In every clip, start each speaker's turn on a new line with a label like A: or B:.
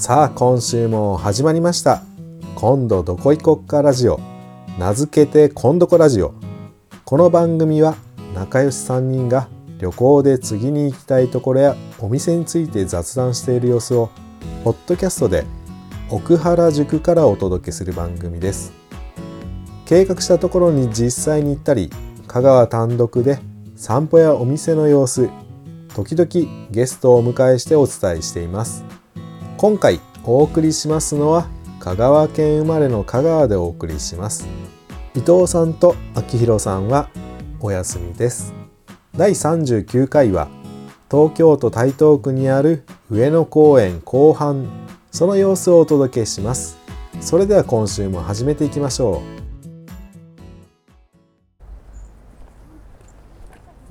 A: さあ今週も始まりました。今度どこ行こっかラジオ。名付けて今度こラジオ。この番組は仲良し3人が旅行で次に行きたいところやお店について雑談している様子をポッドキャストで奥原宿からお届けする番組です。計画したところに実際に行ったり香川単独で散歩やお店の様子時々ゲストをお迎えしてお伝えしています。今回お送りしますのは香川県生まれの香川でお送りします。伊藤さんと秋広さんはお休みです。第39回は東京都台東区にある上野公園後半その様子をお届けします。それでは今週も始めていきましょ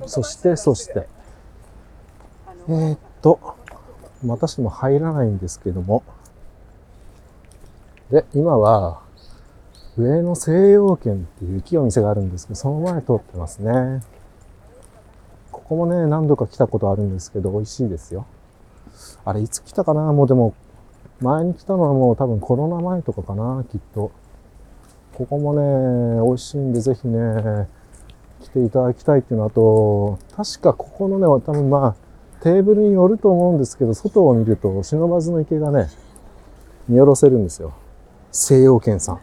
A: う。そしてそして。えー、っと。またしても入らないんですけども。で今は上野西洋軒っていう木お店があるんですけどその前通ってますね。ここもね何度か来たことあるんですけど美味しいですよ。あれいつ来たかな？もうでも前に来たのはもう多分コロナ前とかかなきっと。ここもね美味しいんでぜひね来ていただきたいっていうのと確かここのね多分まあテーブルによると思うんですけど外を見ると不忍池がね見下ろせるんですよ。西洋軒さん。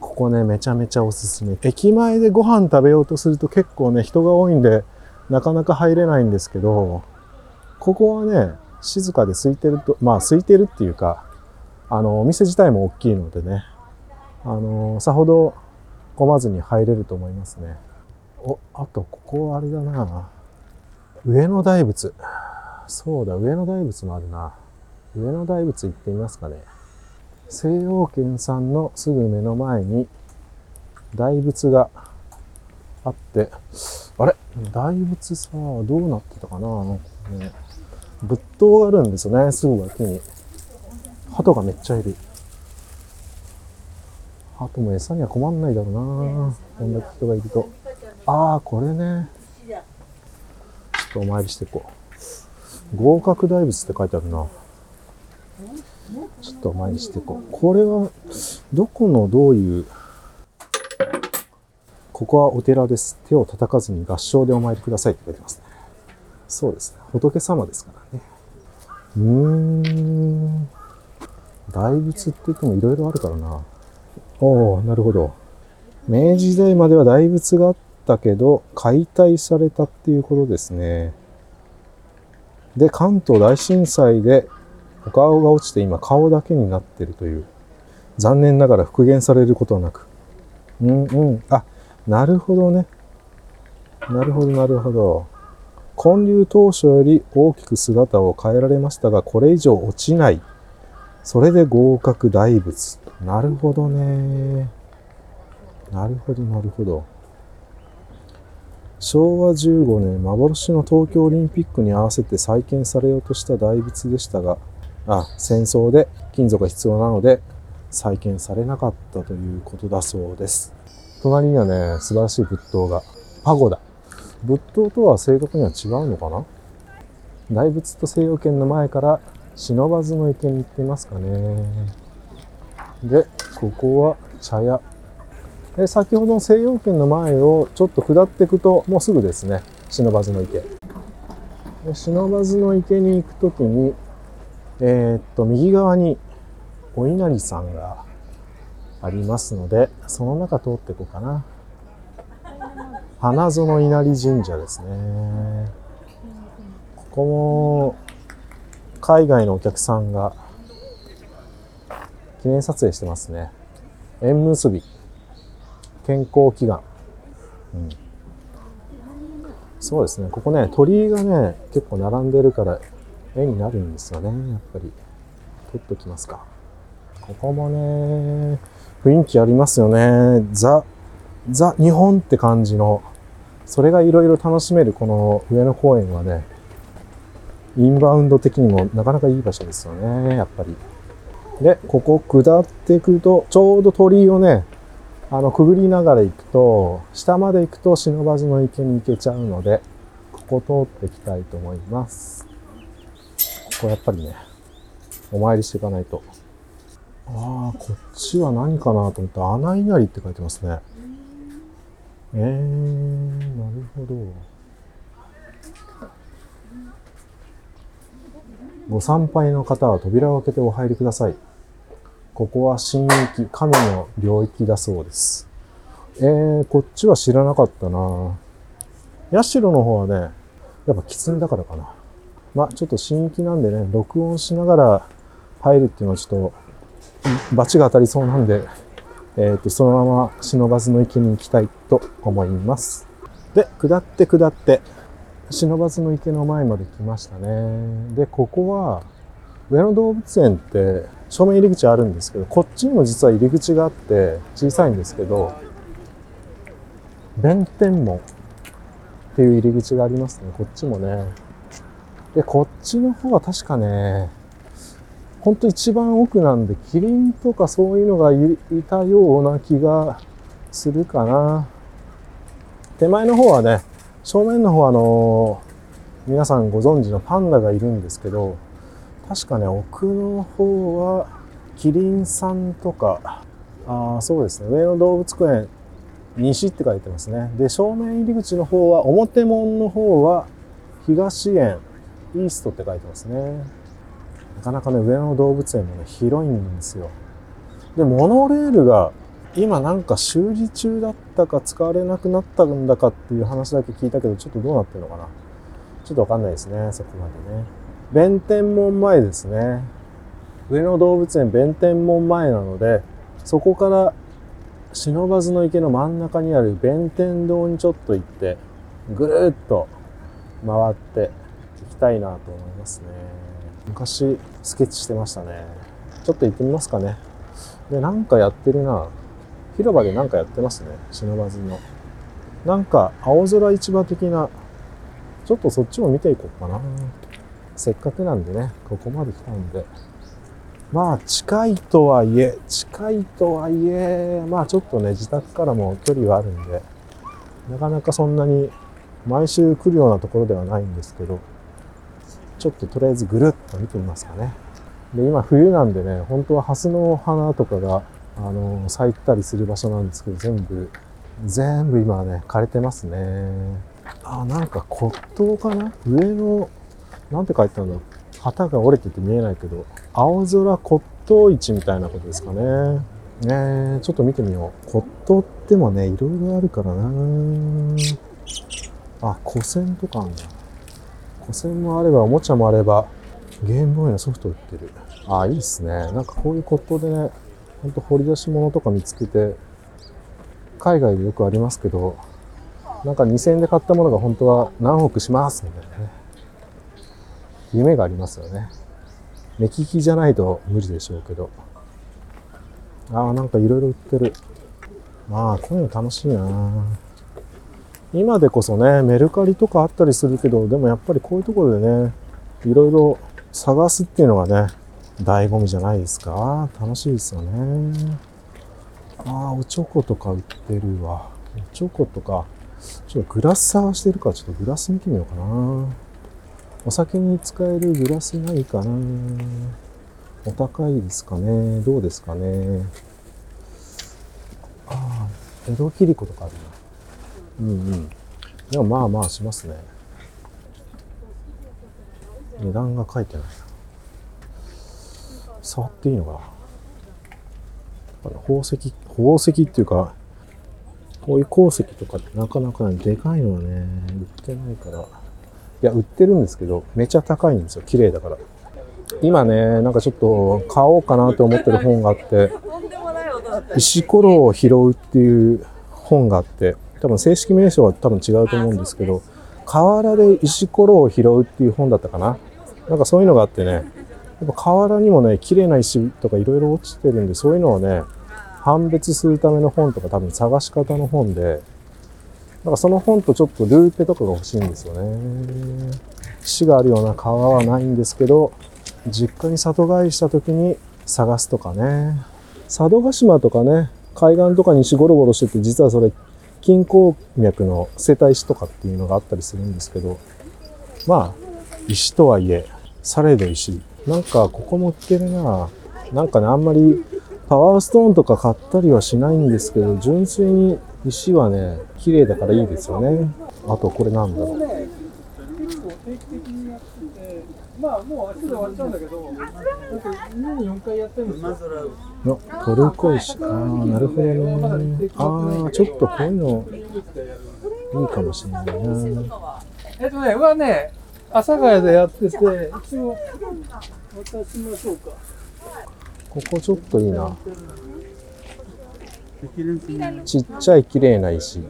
A: ここねめちゃめちゃおすすめ。駅前でご飯食べようとすると結構ね人が多いんでなかなか入れないんですけどここはね静かで空いてるとまあ空いてるっていうかあのお店自体も大きいのでねあのさほど混まずに入れると思いますね。おあとここはあれだな。上野大仏。そうだ上野大仏もあるな。上野大仏行ってみますかね。西洋軒さんのすぐ目の前に大仏があって。あれ？大仏さどうなってたかな？なんかね。仏塔があるんですよねすぐ脇に。鳩がめっちゃいる。鳩も餌には困んないだろうな。こんだけ人がいると。ああこれねとお参りしていこう。合格大仏って書いてあるな。ちょっとお参りしていこう。これはどこのどういうここはお寺です。手を叩かずに合唱でお参りくださいって書いてますね。そうですね。仏様ですからね。うーん。大仏って言ってもいろいろあるからな。おおなるほど。明治時代までは大仏があったけど解体されたっていうことですね。で関東大震災でお顔が落ちて今顔だけになってるという残念ながら復元されることなく。うんうん。あなるほどね。なるほどなるほど。建立当初より大きく姿を変えられましたがこれ以上落ちない。それで合格大仏。なるほどね。なるほどなるほど。昭和15年幻の東京オリンピックに合わせて再建されようとした大仏でしたがあ戦争で金属が必要なので再建されなかったということだそうです。隣にはね素晴らしい仏塔がパゴダ。仏塔とは正確には違うのかな？大仏と西洋圏の前から忍ばずの池に行ってますかね。でここは茶屋。で先ほどの西洋圏の前をちょっと下っていくともうすぐですね。忍ばずの池。で忍ばずの池に行く時にえー、っと右側にお稲荷さんがありますのでその中通っていこうかな。花園稲荷神社ですね。ここも海外のお客さんが記念撮影してますね。縁結び。健康祈願、うん、そうですね。ここね鳥居がね結構並んでるから絵になるんですよねやっぱり。撮っときますか。ここもね雰囲気ありますよね。ザザ日本って感じの。それがいろいろ楽しめるこの上野公園はねインバウンド的にもなかなかいい場所ですよねやっぱり。でここ下っていくとちょうど鳥居をねあのくぐりながら行くと下まで行くと不忍の池に行けちゃうのでここ通っていきたいと思いますここやっぱりね、お参りしていかないと。ああ、こっちは何かなと思った、穴稲荷って書いてますね。えー、なるほど。ご参拝の方は扉を開けてお入りください。ここは神域、神の領域だそうです。えー、こっちは知らなかったな社の方はね、やっぱ狐だからかな。まあ、ちょっと新域なんでね、録音しながら入るっていうのはちょっと、罰が当たりそうなんで、えっ、ー、と、そのまま忍ばずの池に行きたいと思います。で、下って下って、忍ばずの池の前まで来ましたね。で、ここは、上野動物園って正面入り口あるんですけど、こっちにも実は入り口があって小さいんですけど、弁天門っていう入り口がありますね。こっちもね。で、こっちの方は確かね、ほんと一番奥なんで、キリンとかそういうのがいたような気がするかな。手前の方はね、正面の方はあのー、皆さんご存知のパンダがいるんですけど、確かね、奥の方は、キリンさんとか、あそうですね、上野動物公園西って書いてますね。で、正面入り口の方は、表門の方は、東園、イーストって書いてますね。なかなかね、上野動物園もね、広いんですよ。で、モノレールが、今なんか修理中だったか使われなくなったんだかっていう話だけ聞いたけど、ちょっとどうなってるのかな。ちょっとわかんないですね、そこまでね。弁天門前ですね。上野動物園弁天門前なので、そこから忍ばずの池の真ん中にある弁天堂にちょっと行って、ぐるっと回って行きたいなと思いますね。昔スケッチしてましたね。ちょっと行ってみますかね。で、なんかやってるな。広場でなんかやってますね。忍ばずの。なんか青空市場的な、ちょっとそっちも見ていこうかな。せっかくなんでね、ここまで来たんで。まあ、近いとはいえ、近いとはいえ、まあちょっとね、自宅からも距離はあるんで、なかなかそんなに毎週来るようなところではないんですけど、ちょっととりあえずぐるっと見てみますかね。で、今冬なんでね、本当はハスの花とかが、あの、咲いたりする場所なんですけど、全部、全部今はね、枯れてますね。あ、なんか骨董かな？上のなんて書いてあるんだ？旗が折れてて見えないけど、青空骨董市みたいなことですかね。ねえちょっと見てみよう。骨董ってもね、いろいろあるからなあ、古銭とかあるんだ。古銭もあれば、おもちゃもあれば、ゲームボーイのソフト売ってる。あ、いいっすね。なんかこういう骨董でね、ほんと掘り出し物とか見つけて、海外でよくありますけど、なんか2000円で買ったものが本当は何億しますみたいなね。夢がありますよね。目利きじゃないと無理でしょうけど。ああ、なんかいろいろ売ってる。まあ、こういうの楽しいな今でこそね、メルカリとかあったりするけど、でもやっぱりこういうところでね、いろいろ探すっていうのがね、醍醐味じゃないですか。楽しいですよね。ああ、おチョコとか売ってるわ。おチョコとか、ちょっとグラス探してるから、ちょっとグラス見てみようかな。お酒に使えるグラスないかなお高いですかねどうですかねああ、江戸切子とかあるな。うんうん。でもまあまあしますね。値段が書いてないな。触っていいのかな宝石、宝石っていうか、こういう鉱石とかってなかなか、でかいのはね、売ってないから。いや、売ってるんですけど、めちゃ高いんですよ。綺麗だから。今ね、なんかちょっと買おうかなと思ってる本があって、石ころを拾うっていう本があって、多分正式名称は多分違うと思うんですけど、河原で石ころを拾うっていう本だったかな。なんかそういうのがあってね、やっぱ河原にもね、綺麗な石とかいろいろ落ちてるんで、そういうのをね、判別するための本とか多分探し方の本で、だかその本とちょっとルーペとかが欲しいんですよね。死があるような川はないんですけど、実家に里帰りした時に探すとかね。佐渡島とかね、海岸とかに石ゴロゴロしてて、実はそれ、金鉱脈の生態石とかっていうのがあったりするんですけど、まあ、石とはいえ、されど石、なんかここも売ってるな。なんかね、あんまりパワーストーンとか買ったりはしないんですけど、純粋に石はね、綺麗だからいいですよね。あとこれなんだろう。
B: まあもう明日で終わっちゃうんだけど、なんか2年4回やってるんですよ。
A: のトルコ石。ああ、なるほどね。ああ、ちょっとこういうのいいかもしれないな。
B: えっとね、はね、阿佐ヶ谷でやってて、一応、渡しましょうか。
A: ここちょっといいな。ちっちゃい綺麗な石。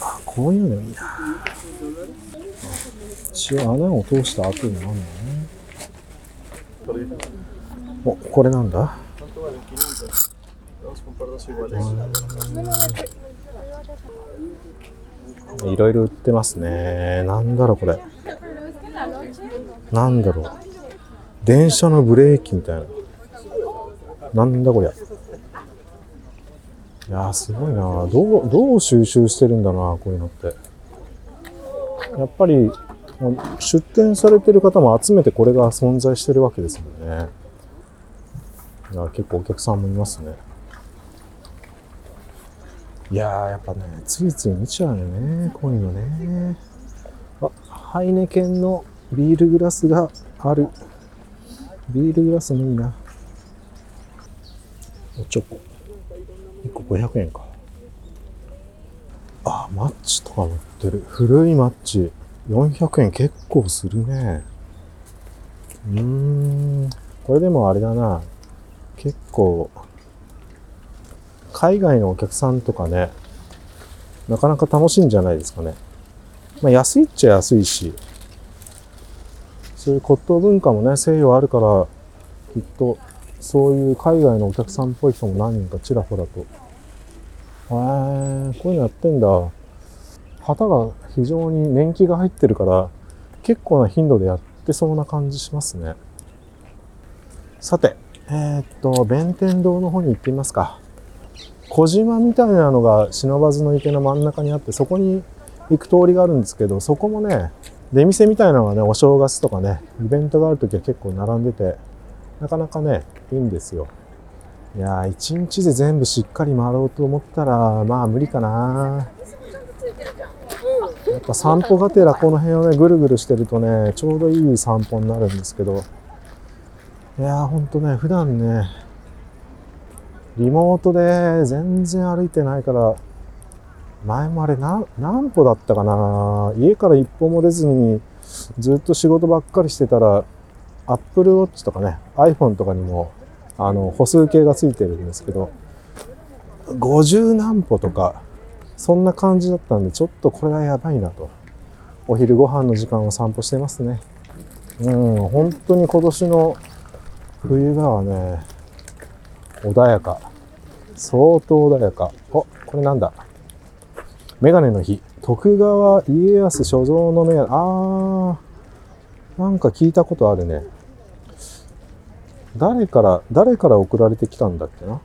A: あ、こういうのいいな。一応穴を通した後にあるのね。お、これなんだ？いろいろ売ってますね。なんだろう、これ。なんだろう。電車のブレーキみたいな。なんだこりゃ。いやー、すごいなどう、どう収集してるんだなこういうのって。やっぱり、出店されてる方も集めてこれが存在してるわけですもんね。いや結構お客さんもいますね。いやー、やっぱね、ついつい見ちゃうよね。こういうのね。あ、ハイネケンのビールグラスがある。ビールグラスもいいな。おチョコ。個500円か。あ、マッチとかも売ってる。古いマッチ。400円結構するね。うーん。これでもあれだな。結構、海外のお客さんとかね、なかなか楽しいんじゃないですかね。まあ安いっちゃ安いし、そういう骨董文化もね、西洋あるから、きっとそういう海外のお客さんっぽい人も何人かちらほらと。へえ、こういうのやってんだ。旗が非常に年季が入ってるから、結構な頻度でやってそうな感じしますね。さて、えーっと、弁天堂の方に行ってみますか。小島みたいなのが不忍の池の真ん中にあって、そこに行く通りがあるんですけど、そこもね、出店みたいなのがね、お正月とかね、イベントがあるときは結構並んでて、なかなかね、いいんですよ。いやー、一日で全部しっかり回ろうと思ったら、まあ無理かな。やっぱ散歩がてらこの辺をね、ぐるぐるしてるとね、ちょうどいい散歩になるんですけど、いやー、ほんとね、普段ね、リモートで全然歩いてないから、前もあれ何何歩だったかな家から一歩も出ずにずっと仕事ばっかりしてたら Apple Watch とかね iPhone とかにもあの歩数計がついてるんですけど50何歩とかそんな感じだったんでちょっとこれはやばいなとお昼ご飯の時間を散歩してますねうん本当に今年の冬場はね穏やか相当穏やかおこれなんだ？メガネの日。徳川家康所蔵のメガネ。あー、なんか聞いたことあるね。誰から、誰から送られてきたんだっけな？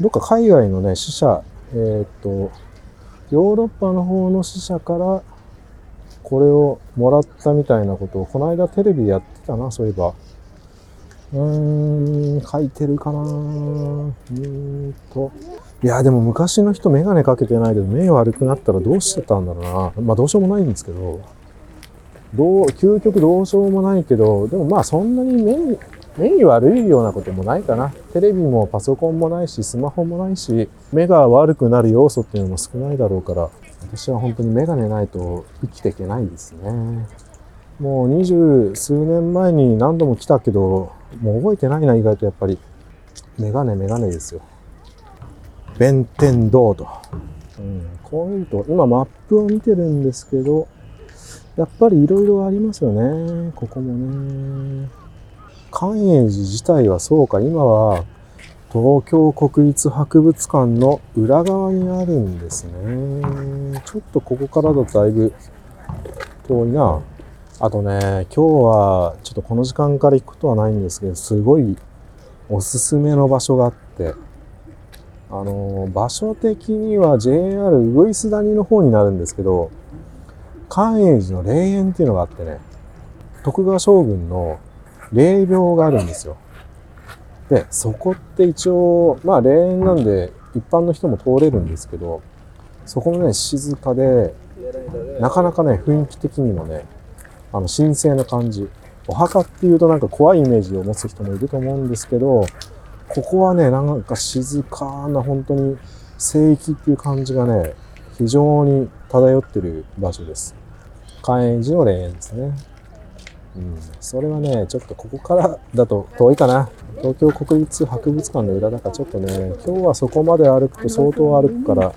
A: どっか海外のね、死者、えーっと、ヨーロッパの方の死者から、これをもらったみたいなことを、この間テレビでやってたな、そういえば。うーん、書いてるかな？うーんと。いや、でも昔の人メガネかけてないけど、目悪くなったらどうしてたんだろうな。まあどうしようもないんですけど、どう、究極どうしようもないけど、でもまあそんなに目に、目に悪いようなこともないかな。テレビもパソコンもないし、スマホもないし、目が悪くなる要素っていうのも少ないだろうから、私は本当にメガネないと生きていけないですね。もう二十数年前に何度も来たけど、もう覚えてないな、意外とやっぱり。メガネ、メガネですよ。弁天堂と。うん、こう見ると、今マップを見てるんですけど、やっぱりいろいろありますよね。ここもね。寛永寺自体はそうか、今は東京国立博物館の裏側にあるんですね。ちょっとここからだとだいぶ遠いな。あとね、今日はちょっとこの時間から行くことはないんですけど、すごいおすすめの場所があって、あの、場所的には JR ウグイス谷の方になるんですけど、寛永寺の霊園っていうのがあってね、徳川将軍の霊廟があるんですよ。で、そこって一応、まあ霊園なんで一般の人も通れるんですけど、そこもね、静かで、なかなかね、雰囲気的にもね、あの、神聖な感じ。お墓っていうとなんか怖いイメージを持つ人もいると思うんですけど、ここはね、なんか静かな本当に聖域っていう感じがね、非常に漂ってる場所です。寛永寺の霊園ですね。うん、それはね、ちょっとここからだと遠いかな。東京国立博物館の裏だからちょっとね、今日はそこまで歩くと相当歩くから、い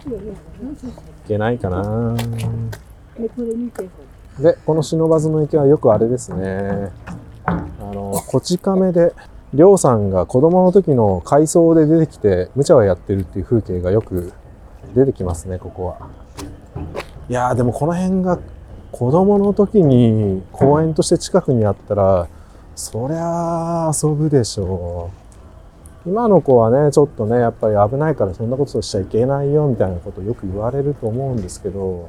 A: けないかな。で、この忍ばずの池はよくあれですね。あの、こち亀で、りょうさんが子供の時の海藻で出てきて、無茶をやってるっていう風景がよく出てきますね、ここは。いやー、でもこの辺が子供の時に公園として近くにあったら、そりゃあ遊ぶでしょう。今の子はね、ちょっとね、やっぱり危ないからそんなことしちゃいけないよみたいなことをよく言われると思うんですけど、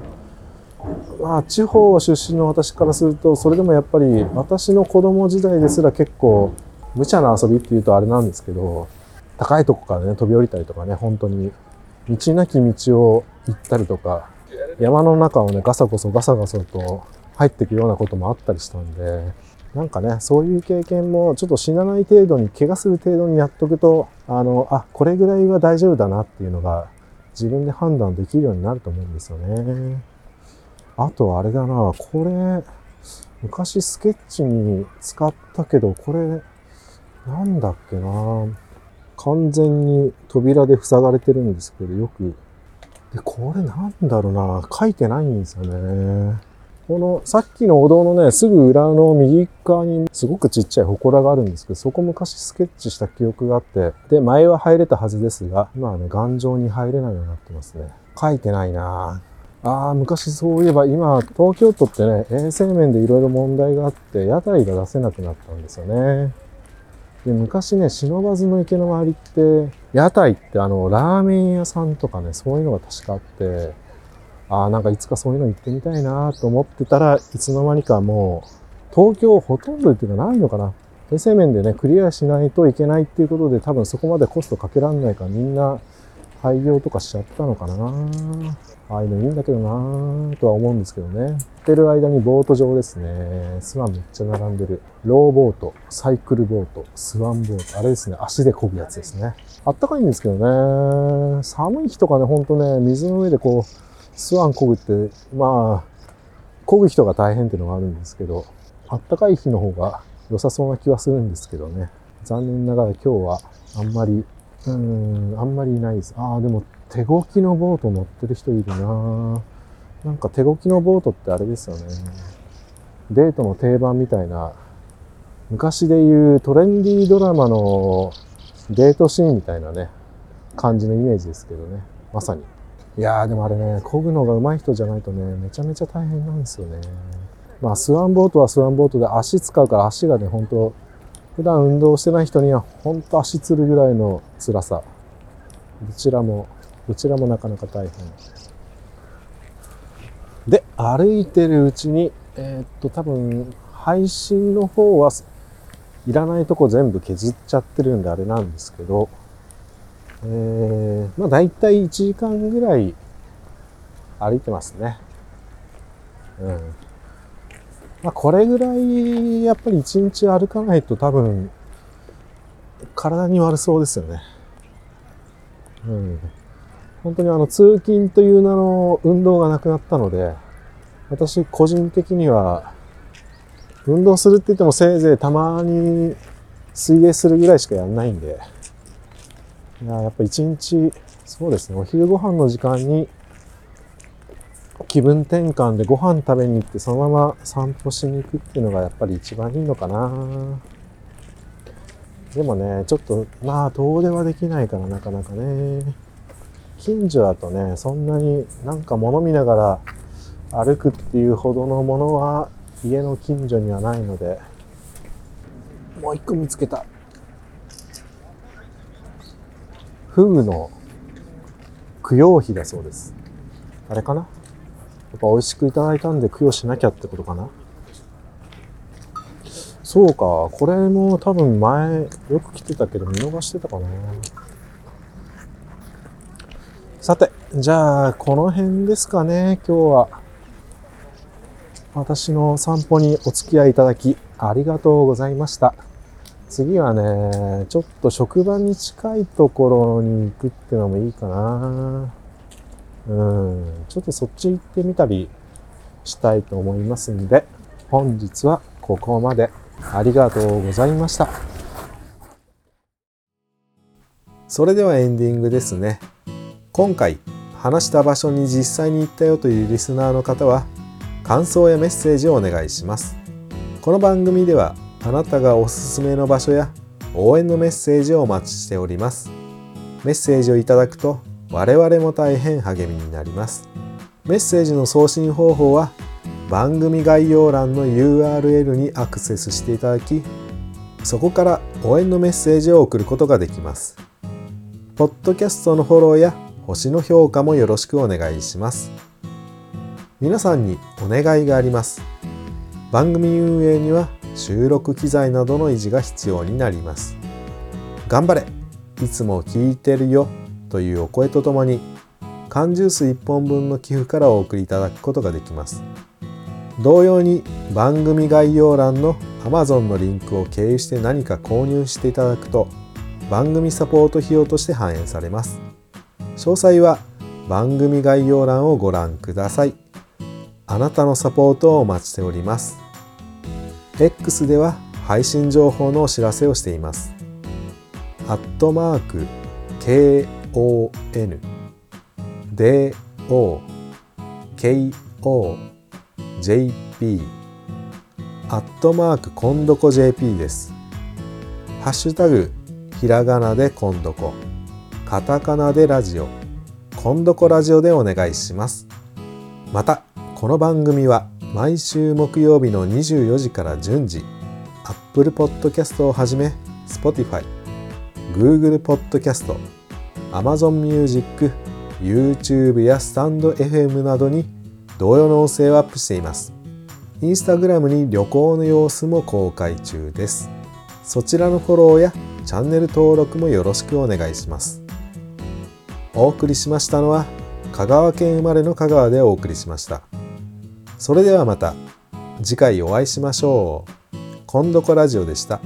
A: まあ地方出身の私からすると、それでもやっぱり私の子供時代ですら結構無茶な遊びっていうとあれなんですけど、高いとこからね、飛び降りたりとかね、本当に道なき道を行ったりとか、山の中をね、ガサゴソガサガソと入っていくようなこともあったりしたんで、なんかね、そういう経験もちょっと死なない程度に、怪我する程度にやっとくと、あの、あ、これぐらいは大丈夫だなっていうのが自分で判断できるようになると思うんですよね。あとあれだな、これ、昔スケッチに使ったけど、これ、なんだっけな完全に扉で塞がれてるんですけど、よく。で、これなんだろうな書いてないんですよね。この、さっきのお堂のね、すぐ裏の右側にすごくちっちゃい祠があるんですけど、そこ昔スケッチした記憶があって、で、前は入れたはずですが、今はね、頑丈に入れないようになってますね。書いてないなああ、昔そういえば今、東京都ってね、衛生面でいろいろ問題があって、屋台が出せなくなったんですよね。で、昔ね、忍ばずの池の周りって、屋台ってあの、ラーメン屋さんとかね、そういうのが確かあって、ああ、なんかいつかそういうの行ってみたいなと思ってたらいつの間にかもう、東京ほとんどっていうかないのかな。衛生面でね、クリアしないといけないっていうことで、多分そこまでコストかけらんないからみんな廃業とかしちゃったのかな。ああいうのいいんだけどなとは思うんですけどね。ってる間にボート場ですね。スワンめっちゃ並んでる。ローボート、サイクルボート、スワンボート。あれですね。足で漕ぐやつですね。あったかいんですけどね。寒い日とかね、ほんとね、水の上でこう、スワン漕ぐって、まあ、漕ぐ人が大変っていうのがあるんですけど、あったかい日の方が良さそうな気はするんですけどね。残念ながら今日はあんまり、うん、あんまりいないです。ああ、でも手漕きのボート乗ってる人いるななんか手漕きのボートってあれですよね。デートの定番みたいな、昔で言うトレンディードラマのデートシーンみたいなね、感じのイメージですけどね。まさに。いやーでもあれね、漕ぐのが上手い人じゃないとね、めちゃめちゃ大変なんですよね。まあスワンボートはスワンボートで足使うから足がね、本当普段運動してない人には本当足つるぐらいの辛さ。どちらも、どちらもなかなか大変。で、歩いてるうちに、えーっと、多分、配信の方はいらないとこ全部削っちゃってるんであれなんですけど、えー、まあ大体1時間ぐらい歩いてますね。うん。まあこれぐらいやっぱり1日歩かないと多分体に悪そうですよね。うん。本当にあの通勤という名の運動がなくなったので、私個人的には運動するって言ってもせいぜいたまに水泳するぐらいしかやんないんで、いややっぱ一日、そうですね、お昼ご飯の時間に気分転換でご飯食べに行ってそのまま散歩しに行くっていうのがやっぱり一番いいのかな。でもね、ちょっと、まあ遠出はできないからなかなかね。近所だとね、そんなになんか物見ながら歩くっていうほどのものは家の近所にはないので、もう一個見つけた。フグの供養費だそうです。あれかな？やっぱ美味しくいただいたんで供養しなきゃってことかな？そうか。これも多分前よく来てたけど見逃してたかな。さて、じゃあこの辺ですかね、今日は。私の散歩にお付き合いいただきありがとうございました。次はね、ちょっと職場に近いところに行くってのもいいかな。うん、ちょっとそっち行ってみたりしたいと思いますんで、本日はここまで。ありがとうございました。それではエンディングですね。今回話した場所に実際に行ったよというリスナーの方は感想やメッセージをお願いします。この番組ではあなたがおすすめの場所や応援のメッセージをお待ちしております。メッセージをいただくと我々も大変励みになります。メッセージの送信方法は番組概要欄の URL にアクセスしていただきそこから応援のメッセージを送ることができます。ポッドキャストのフォローや星の評価もよろしくお願いします。皆さんにお願いがあります。番組運営には収録機材などの維持が必要になります。頑張れいつも聞いてるよというお声とともに缶ジュース1本分の寄付からお送りいただくことができます。同様に番組概要欄の Amazon のリンクを経由して何か購入していただくと番組サポート費用として反映されます。詳細は番組概要欄をご覧ください。あなたのサポートをお待ちしております。X では配信情報のお知らせをしています。アットマーク KON DO KO JP アットマークコンドコ JP です。ハッシュタグひらがなでコンドコカタカナでラジオコンドコラジオでお願いします。またこの番組は毎週木曜日の24時から順次 Apple Podcast をはじめ Spotify、Google Podcast、Amazon Music、YouTube やスタンド FM などに同様の音声をアップしています。インスタグラムに旅行の様子も公開中です。そちらのフォローやチャンネル登録もよろしくお願いします。お送りしましたのは香川県生まれの香川でお送りしました。それではまた次回お会いしましょう。今度こラジオでした。